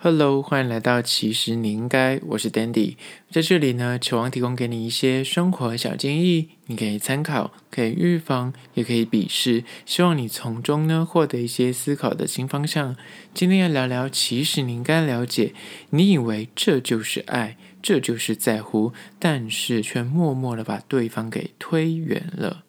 Hello，欢迎来到其实你应该，我是 Dandy，在这里呢，期望提供给你一些生活小建议，你可以参考，可以预防，也可以鄙视，希望你从中呢获得一些思考的新方向。今天要聊聊，其实你应该了解，你以为这就是爱，这就是在乎，但是却默默的把对方给推远了。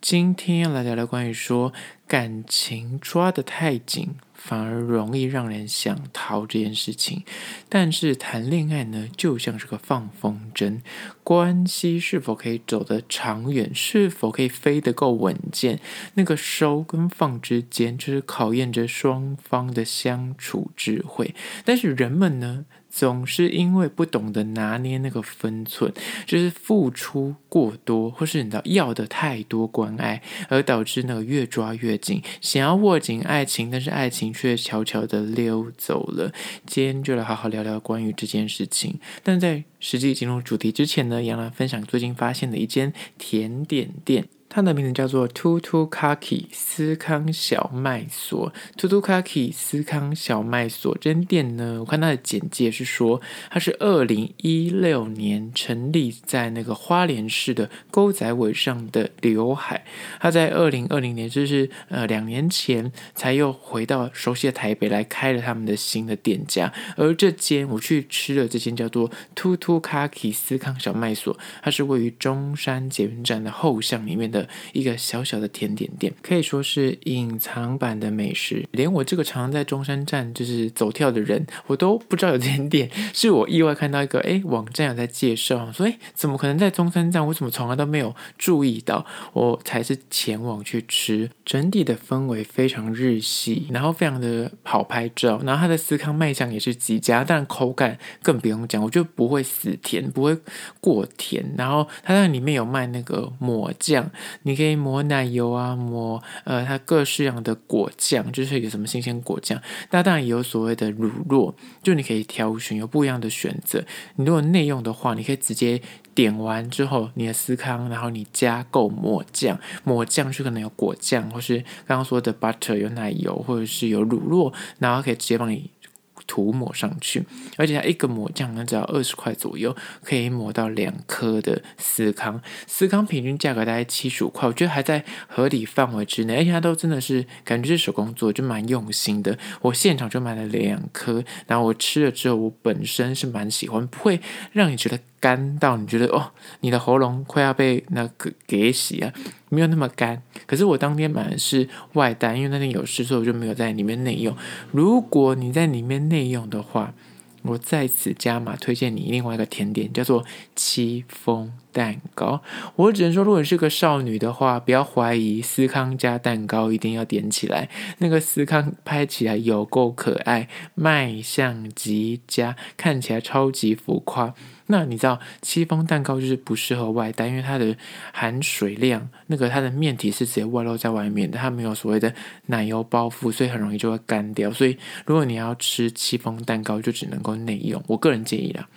今天要来聊聊关于说感情抓得太紧，反而容易让人想逃这件事情。但是谈恋爱呢，就像是个放风筝，关系是否可以走得长远，是否可以飞得够稳健，那个收跟放之间，就是考验着双方的相处智慧。但是人们呢，总是因为不懂得拿捏那个分寸，就是付出过多，或是你知道要的太多关爱，而导致那个越抓越紧，想要握紧爱情，但是爱情却悄悄地溜走了。今天就来好好聊聊关于这件事情。但在实际进入主题之前呢，杨澜分享最近发现的一间甜点店。它的名字叫做 Tutu-Kaki 司康小麦所。Tutu-Kaki 司康小麦所这间店呢，我看它的简介是说，它是二零一六年成立在那个花莲市的沟仔尾上的刘海。他在二零二零年，就是呃两年前，才又回到熟悉的台北来开了他们的新的店家。而这间我去吃了这间叫做 Tutu-Kaki 司康小麦所，它是位于中山捷运站的后巷里面的。一个小小的甜点店，可以说是隐藏版的美食。连我这个常常在中山站就是走跳的人，我都不知道有这间店。是我意外看到一个哎网站有在介绍，说哎怎么可能在中山站？我怎么从来都没有注意到？我才是前往去吃。整体的氛围非常日系，然后非常的好拍照。然后它的司康卖相也是极佳，但口感更不用讲，我觉得不会死甜，不会过甜。然后它在里面有卖那个抹酱。你可以抹奶油啊，抹呃，它各式样的果酱，就是有什么新鲜果酱。那当然也有所谓的乳酪，就你可以挑选，有不一样的选择。你如果内用的话，你可以直接点完之后，你的司康，然后你加购抹酱，抹酱是可能有果酱，或是刚刚说的 butter 有奶油，或者是有乳酪，然后可以直接帮你。涂抹上去，而且它一个抹酱呢，只要二十块左右，可以抹到两颗的司康。司康平均价格大概七十五块，我觉得还在合理范围之内，而且它都真的是感觉是手工做，就蛮用心的。我现场就买了两颗，然后我吃了之后，我本身是蛮喜欢，不会让你觉得。干到你觉得哦，你的喉咙快要被那个给洗啊，没有那么干。可是我当天买的是外单，因为那天有事，所以我就没有在里面内用。如果你在里面内用的话，我在此加码推荐你另外一个甜点，叫做戚风蛋糕。我只能说，如果你是个少女的话，不要怀疑司康家蛋糕一定要点起来。那个司康拍起来有够可爱，卖相极佳，看起来超级浮夸。那你知道戚风蛋糕就是不适合外带，因为它的含水量，那个它的面体是直接外露在外面的，它没有所谓的奶油包覆，所以很容易就会干掉。所以如果你要吃戚风蛋糕，就只能够内用。我个人建议啦。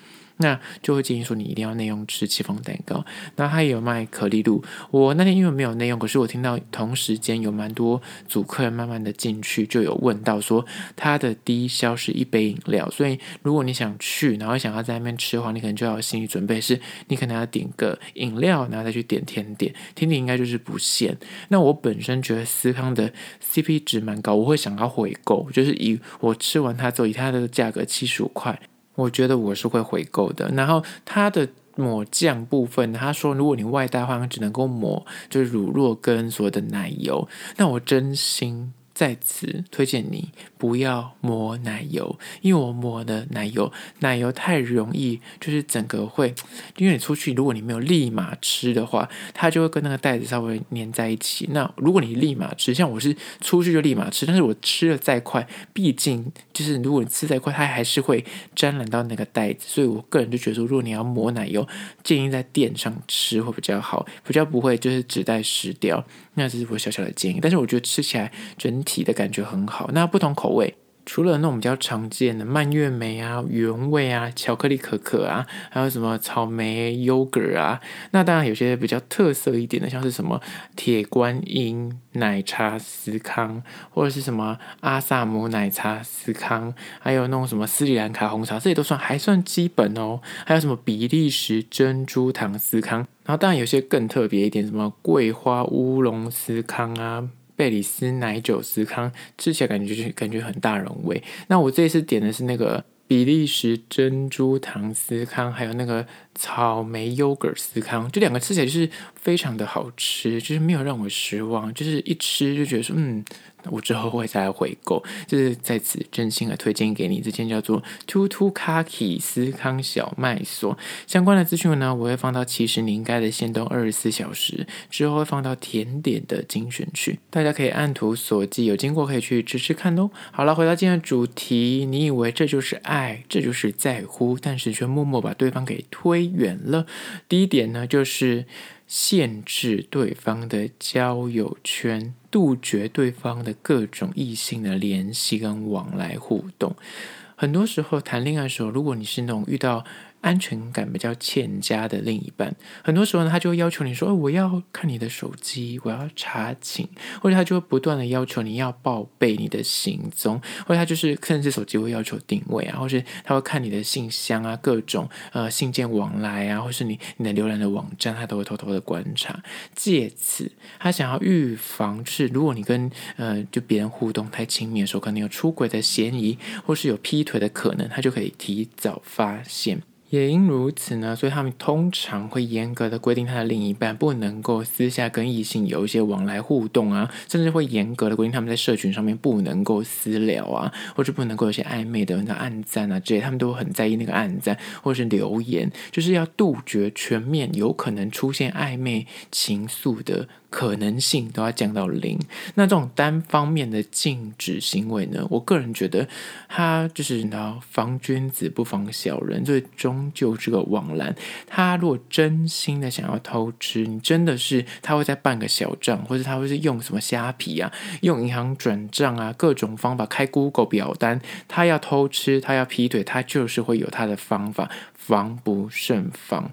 那就会建议说，你一定要内用吃戚风蛋糕。那他也有卖可丽露。我那天因为没有内用，可是我听到同时间有蛮多组客人慢慢的进去，就有问到说，他的低消是一杯饮料。所以如果你想去，然后想要在那边吃的话，你可能就要心理准备，是你可能要点个饮料，然后再去点甜点。甜点应该就是不限。那我本身觉得司康的 CP 值蛮高，我会想要回购，就是以我吃完它之后，以它的价格七十五块。我觉得我是会回购的。然后它的抹酱部分，他说如果你外带的话，只能够抹就是乳酪跟所有的奶油。那我真心。在此推荐你不要抹奶油，因为我抹的奶油，奶油太容易就是整个会，因为你出去如果你没有立马吃的话，它就会跟那个袋子稍微粘在一起。那如果你立马吃，像我是出去就立马吃，但是我吃的再快，毕竟就是如果你吃再快，它还是会沾染到那个袋子。所以我个人就觉得说，如果你要抹奶油，建议在店上吃会比较好，比较不会就是纸袋湿掉。那这是我小小的建议，但是我觉得吃起来整体的感觉很好。那不同口味，除了那种比较常见的蔓越莓啊、原味啊、巧克力可可啊，还有什么草莓优格啊，那当然有些比较特色一点的，像是什么铁观音奶茶司康，或者是什么阿萨姆奶茶司康，还有那种什么斯里兰卡红茶，这些都算还算基本哦。还有什么比利时珍珠糖司康，然后当然有些更特别一点，什么桂花乌龙司康啊。贝里斯奶酒司康吃起来感觉就是感觉很大人味。那我这次点的是那个比利时珍珠糖司康，还有那个草莓优格司康，这两个吃起来就是非常的好吃，就是没有让我失望，就是一吃就觉得说嗯。我之后会再回购，就是在此真心的推荐给你，这件叫做 Tutu Kaki 司康小麦所。相关的资讯呢，我会放到其实你应该的限动二十四小时之后会放到甜点的精选区，大家可以按图索骥，有经过可以去吃吃看哦。好了，回到今天的主题，你以为这就是爱，这就是在乎，但是却默默把对方给推远了。第一点呢，就是。限制对方的交友圈，杜绝对方的各种异性的联系跟往来互动。很多时候谈恋爱的时候，如果你是那种遇到。安全感比较欠佳的另一半，很多时候呢，他就会要求你说：“我要看你的手机，我要查寝。”或者他就会不断的要求你要报备你的行踪，或者他就是甚至手机会要求定位啊，或是他会看你的信箱啊，各种呃信件往来啊，或是你你的浏览的网站，他都会偷偷的观察。借此，他想要预防，是如果你跟呃就别人互动太亲密的时候，可能有出轨的嫌疑，或是有劈腿的可能，他就可以提早发现。也因如此呢，所以他们通常会严格的规定他的另一半不能够私下跟异性有一些往来互动啊，甚至会严格的规定他们在社群上面不能够私聊啊，或者不能够有些暧昧的那暗赞啊这些，他们都很在意那个暗赞或是留言，就是要杜绝全面有可能出现暧昧情愫的。可能性都要降到零。那这种单方面的禁止行为呢？我个人觉得，他就是你知道，防君子不防小人，所以终究是个网蓝。他如果真心的想要偷吃，你真的是他会再办个小账，或者他会是用什么虾皮啊，用银行转账啊，各种方法开 Google 表单。他要偷吃，他要劈腿，他就是会有他的方法，防不胜防。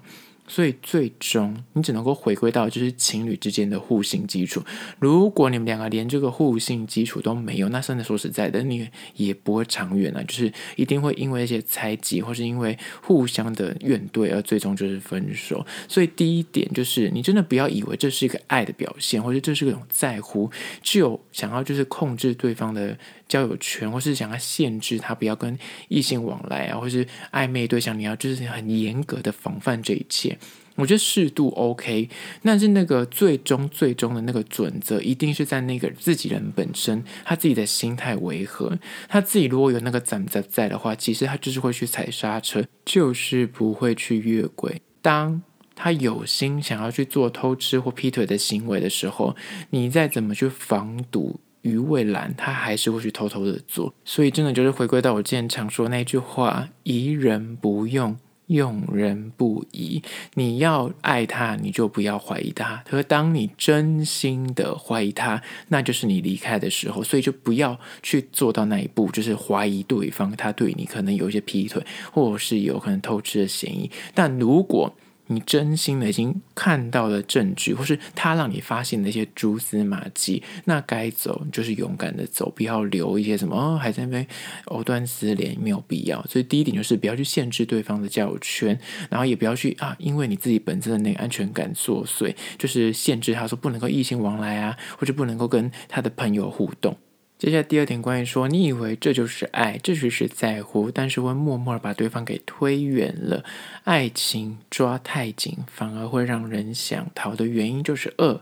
所以最终你只能够回归到就是情侣之间的互信基础。如果你们两个连这个互信基础都没有，那真的说实在的，你也不会长远啊。就是一定会因为一些猜忌，或是因为互相的怨怼而最终就是分手。所以第一点就是，你真的不要以为这是一个爱的表现，或者这是一种在乎，就想要就是控制对方的交友圈，或是想要限制他不要跟异性往来啊，或是暧昧对象，你要就是很严格的防范这一切。我觉得适度 OK，但是那个最终最终的那个准则，一定是在那个自己人本身，他自己的心态为何，他自己如果有那个胆子在的话，其实他就是会去踩刹车，就是不会去越轨。当他有心想要去做偷吃或劈腿的行为的时候，你再怎么去防堵于未然，他还是会去偷偷的做。所以真的就是回归到我之前常说那句话：疑人不用。用人不疑，你要爱他，你就不要怀疑他。可是当你真心的怀疑他，那就是你离开的时候。所以就不要去做到那一步，就是怀疑对方，他对你可能有一些劈腿，或者是有可能偷吃的嫌疑。但如果你真心的已经看到了证据，或是他让你发现的一些蛛丝马迹，那该走就是勇敢的走，不要留一些什么哦，还在那边藕断丝连，没有必要。所以第一点就是不要去限制对方的交友圈，然后也不要去啊，因为你自己本身的那个安全感作祟，就是限制他说不能够异性往来啊，或者不能够跟他的朋友互动。接下来第二点，关于说，你以为这就是爱，这就是在乎，但是会默默把对方给推远了。爱情抓太紧，反而会让人想逃的原因就是恶。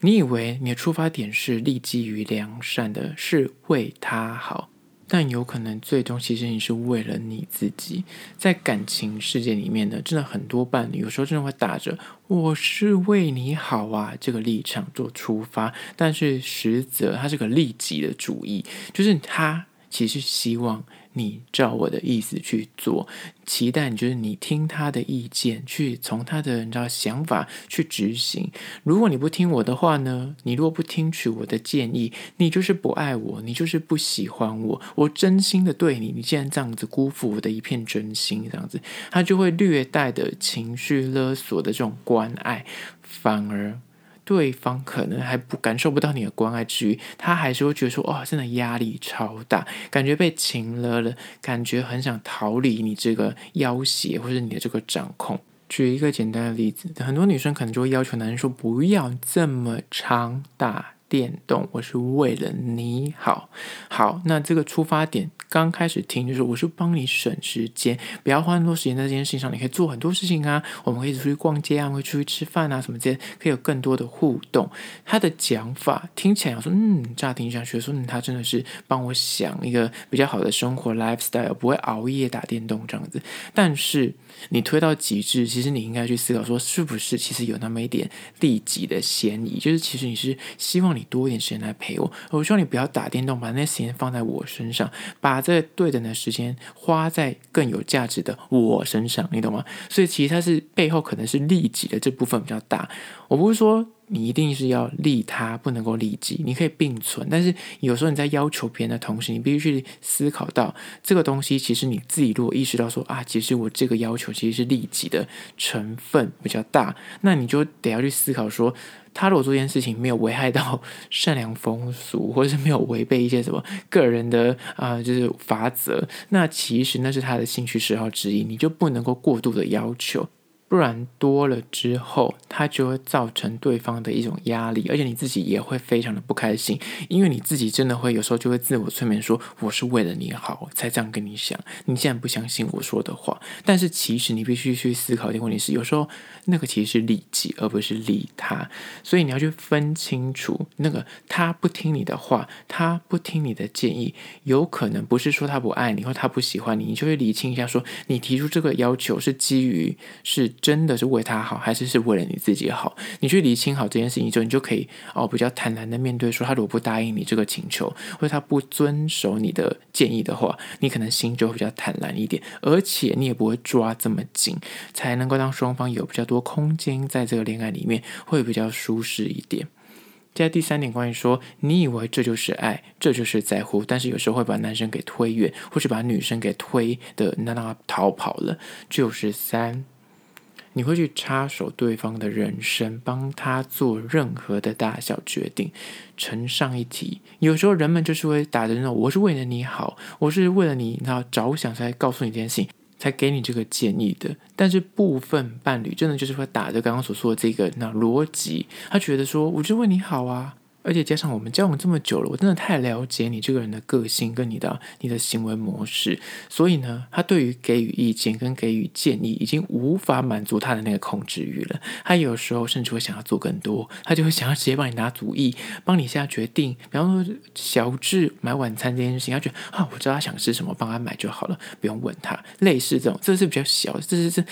你以为你的出发点是立基于良善的，是为他好。但有可能最终其实你是为了你自己，在感情世界里面呢，真的很多伴侣有时候真的会打着“我是为你好啊”这个立场做出发，但是实则他是个利己的主义，就是他其实希望你照我的意思去做，期待你就是你听他的意见，去从他的你知道想法去执行。如果你不听我的话呢？你如果不听取我的建议，你就是不爱我，你就是不喜欢我。我真心的对你，你既然这样子辜负我的一片真心，这样子，他就会略带的情绪勒索的这种关爱，反而。对方可能还不感受不到你的关爱之余，他还是会觉得说：“哦，真的压力超大，感觉被擒了了，感觉很想逃离你这个要挟或者你的这个掌控。”举一个简单的例子，很多女生可能就会要求男生说：“不要这么长大电动，我是为了你好。”好，那这个出发点。刚开始听就是我是帮你省时间，不要花那么多时间在这件事情上，你可以做很多事情啊。我们可以出去逛街啊，会出去吃饭啊，什么这些可以有更多的互动。他的讲法听起来说，嗯，乍听上去说，嗯，他真的是帮我想一个比较好的生活 lifestyle，不会熬夜打电动这样子。但是你推到极致，其实你应该去思考说，是不是其实有那么一点利己的嫌疑？就是其实你是希望你多一点时间来陪我，我希望你不要打电动，把那时间放在我身上，把这对等的时间花在更有价值的我身上，你懂吗？所以其实它是背后可能是利己的这部分比较大。我不是说你一定是要利他，不能够利己，你可以并存。但是有时候你在要求别人的同时，你必须去思考到这个东西，其实你自己如果意识到说啊，其实我这个要求其实是利己的成分比较大，那你就得要去思考说。他如果做这件事情没有危害到善良风俗，或者是没有违背一些什么个人的啊、就是法则，那其实那是他的兴趣嗜好之一，你就不能够过度的要求。不然多了之后，它就会造成对方的一种压力，而且你自己也会非常的不开心，因为你自己真的会有时候就会自我催眠说，我是为了你好才这样跟你想，你竟然不相信我说的话。但是其实你必须去思考一个问题是，有时候那个其实是利己，而不是利他，所以你要去分清楚，那个他不听你的话，他不听你的建议，有可能不是说他不爱你或他不喜欢你，你就会理清一下说，说你提出这个要求是基于是。真的是为他好，还是是为了你自己好？你去理清好这件事情之后，你就可以哦比较坦然的面对，说他如果不答应你这个请求，或者他不遵守你的建议的话，你可能心就会比较坦然一点，而且你也不会抓这么紧，才能够让双方有比较多空间在这个恋爱里面会比较舒适一点。接下第三点，关于说你以为这就是爱，这就是在乎，但是有时候会把男生给推远，或是把女生给推的那让他逃跑了，就是三。你会去插手对方的人生，帮他做任何的大小决定。呈上一题，有时候人们就是会打着那种“我是为了你好，我是为了你那着想才告诉你这件事情，才给你这个建议的”。但是部分伴侣真的就是会打着刚刚所说的这个那逻辑，他觉得说“我就为你好啊”。而且加上我们交往这么久了，我真的太了解你这个人的个性跟你的你的行为模式，所以呢，他对于给予意见跟给予建议已经无法满足他的那个控制欲了。他有时候甚至会想要做更多，他就会想要直接帮你拿主意，帮你下决定。比方说小智买晚餐这件事情，他觉得啊，我知道他想吃什么，帮他买就好了，不用问他。类似这种，这是比较小，这是这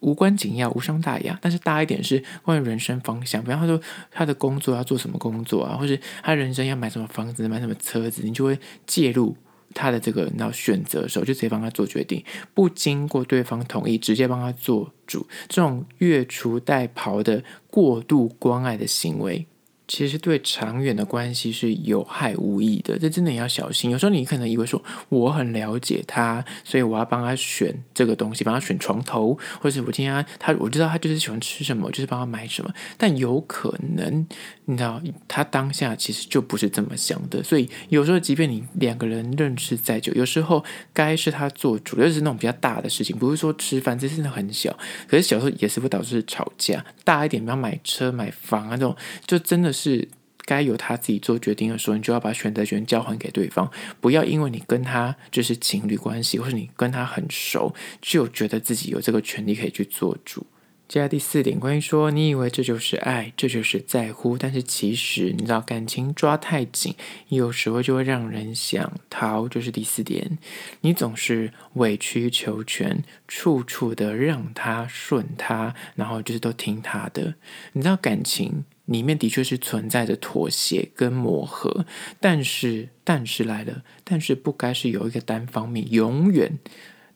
无关紧要、无伤大雅。但是大一点是关于人生方向，比方说他的工作要做什么工作啊。或是他人生要买什么房子、买什么车子，你就会介入他的这个然后选择的时候，就直接帮他做决定，不经过对方同意，直接帮他做主，这种越俎代庖的过度关爱的行为。其实对长远的关系是有害无益的，这真的也要小心。有时候你可能以为说我很了解他，所以我要帮他选这个东西，帮他选床头，或者我今天他我知道他就是喜欢吃什么，就是帮他买什么。但有可能你知道他当下其实就不是这么想的，所以有时候即便你两个人认识再久，有时候该是他做主，尤其是那种比较大的事情，不是说吃饭，这真的很小，可是小时候也是会导致吵架。大一点，比方买车、买房啊这种，就真的是。该由他自己做决定的时候，你就要把选择权交还给对方，不要因为你跟他就是情侣关系，或是你跟他很熟，就觉得自己有这个权利可以去做主。接下来第四点，关于说你以为这就是爱，这就是在乎，但是其实你知道感情抓太紧，有时候就会让人想逃。就是第四点，你总是委曲求全，处处的让他顺他，然后就是都听他的。你知道感情。里面的确是存在着妥协跟磨合，但是，但是来了，但是不该是有一个单方面，永远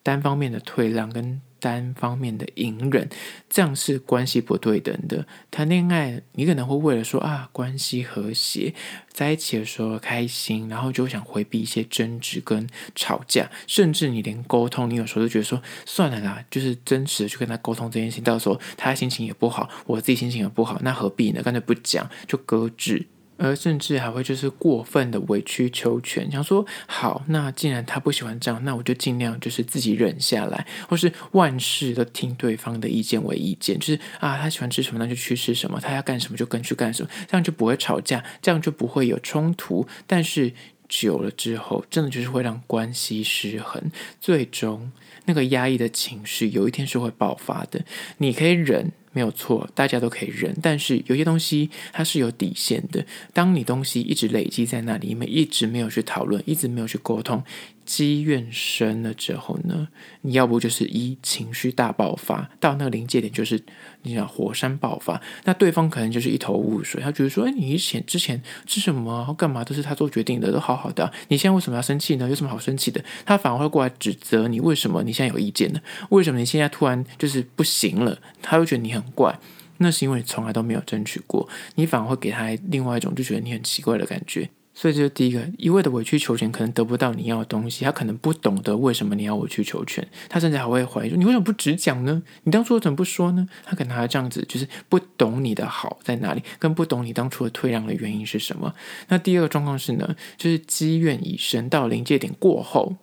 单方面的退让跟。单方面的隐忍，这样是关系不对等的。谈恋爱，你可能会为了说啊，关系和谐，在一起的时候开心，然后就想回避一些争执跟吵架，甚至你连沟通，你有时候都觉得说算了啦，就是真实的去跟他沟通这件事情，到时候他心情也不好，我自己心情也不好，那何必呢？干脆不讲，就搁置。而甚至还会就是过分的委曲求全，想说好，那既然他不喜欢这样，那我就尽量就是自己忍下来，或是万事都听对方的意见为意见，就是啊，他喜欢吃什么那就去吃什么，他要干什么就跟去干什么，这样就不会吵架，这样就不会有冲突。但是久了之后，真的就是会让关系失衡，最终那个压抑的情绪有一天是会爆发的。你可以忍。没有错，大家都可以忍，但是有些东西它是有底线的。当你东西一直累积在那里面，一直没有去讨论，一直没有去沟通。积怨深了之后呢，你要不就是一情绪大爆发，到那个临界点就是你想火山爆发，那对方可能就是一头雾水，他觉得说，哎，你以前之前是什么干嘛都是他做决定的，都好好的，你现在为什么要生气呢？有什么好生气的？他反而会过来指责你，为什么你现在有意见呢？为什么你现在突然就是不行了？他会觉得你很怪，那是因为你从来都没有争取过，你反而会给他另外一种就觉得你很奇怪的感觉。所以这是第一个，一味的委曲求全，可能得不到你要的东西。他可能不懂得为什么你要委曲求全，他甚至还会怀疑说：“你为什么不直讲呢？你当初怎么不说呢？”他可能还这样子，就是不懂你的好在哪里，更不懂你当初的退让的原因是什么。那第二个状况是呢，就是积怨已深，到临界点过后，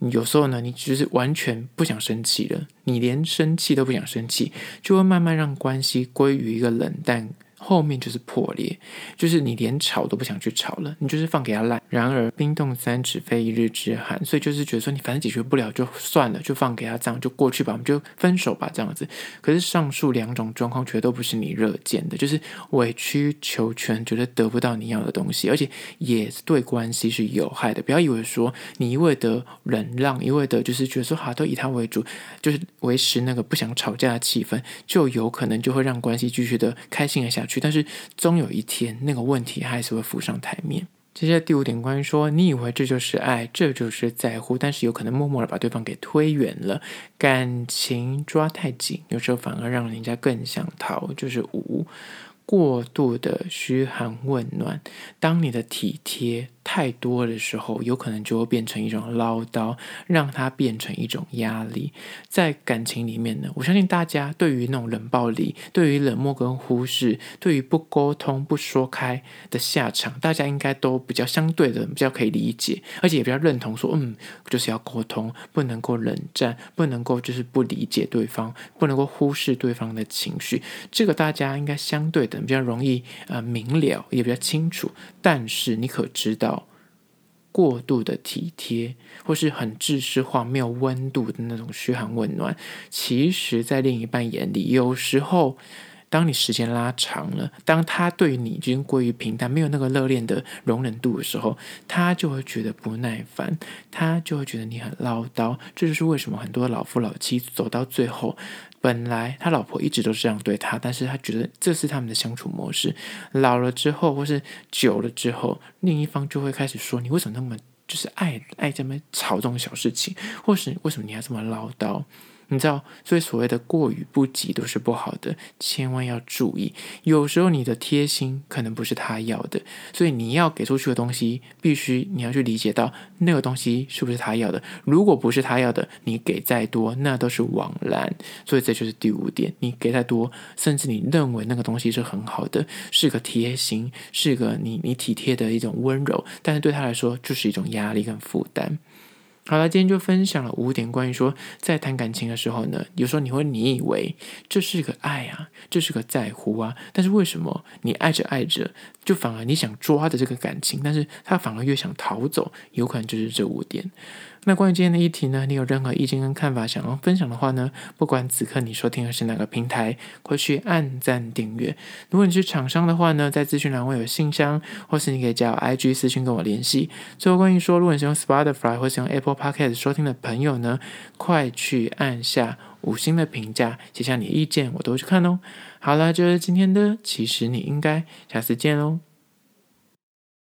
你有时候呢，你就是完全不想生气了，你连生气都不想生气，就会慢慢让关系归于一个冷淡。后面就是破裂，就是你连吵都不想去吵了，你就是放给他烂。然而冰冻三尺非一日之寒，所以就是觉得说你反正解决不了就算了，就放给他这样就过去吧，我们就分手吧这样子。可是上述两种状况绝都不是你乐见的，就是委曲求全，觉得得不到你要的东西，而且也对关系是有害的。不要以为说你一味的忍让，一味的就是觉得说好都以他为主，就是维持那个不想吵架的气氛，就有可能就会让关系继续的开心的下去。但是终有一天，那个问题还是会浮上台面。接下来第五点，关于说，你以为这就是爱，这就是在乎，但是有可能默默的把对方给推远了，感情抓太紧，有时候反而让人家更想逃。就是五，过度的嘘寒问暖，当你的体贴太多的时候，有可能就会变成一种唠叨，让它变成一种压力。在感情里面呢，我相信大家对于那种冷暴力、对于冷漠跟忽视、对于不沟通、不说开的下场，大家应该都比较相对的比较可以理解，而且也比较认同说，嗯，就是要沟通，不能够冷战，不能够就是不理解对方，不能够忽视对方的情绪。这个大家应该相对的比较容易呃明了，也比较清楚。但是你可知道？过度的体贴，或是很制式化、没有温度的那种嘘寒问暖，其实，在另一半眼里，有时候，当你时间拉长了，当他对你已经过于平淡，没有那个热恋的容忍度的时候，他就会觉得不耐烦，他就会觉得你很唠叨。这就是为什么很多老夫老妻走到最后。本来他老婆一直都是这样对他，但是他觉得这是他们的相处模式。老了之后，或是久了之后，另一方就会开始说：“你为什么那么就是爱爱这么吵这种小事情？或是为什么你要这么唠叨？”你知道，所以所谓的过与不及都是不好的，千万要注意。有时候你的贴心可能不是他要的，所以你要给出去的东西，必须你要去理解到那个东西是不是他要的。如果不是他要的，你给再多，那都是枉然。所以这就是第五点，你给太多，甚至你认为那个东西是很好的，是个贴心，是个你你体贴的一种温柔，但是对他来说就是一种压力跟负担。好了，今天就分享了五点关于说，在谈感情的时候呢，有时候你会你以为这是个爱啊，这是个在乎啊，但是为什么你爱着爱着，就反而你想抓着这个感情，但是他反而越想逃走，有可能就是这五点。那关于今天的议题呢，你有任何意见跟看法想要分享的话呢，不管此刻你收听的是哪个平台，快去按赞订阅。如果你是厂商的话呢，在资讯栏会有信箱，或是你可以加我 IG 私讯跟我联系。最后关于说，如果你是用 Spotify 或是用 Apple Podcast 收听的朋友呢，快去按下五星的评价，写下你的意见，我都会去看哦。好了，就是今天的，其实你应该下次见喽。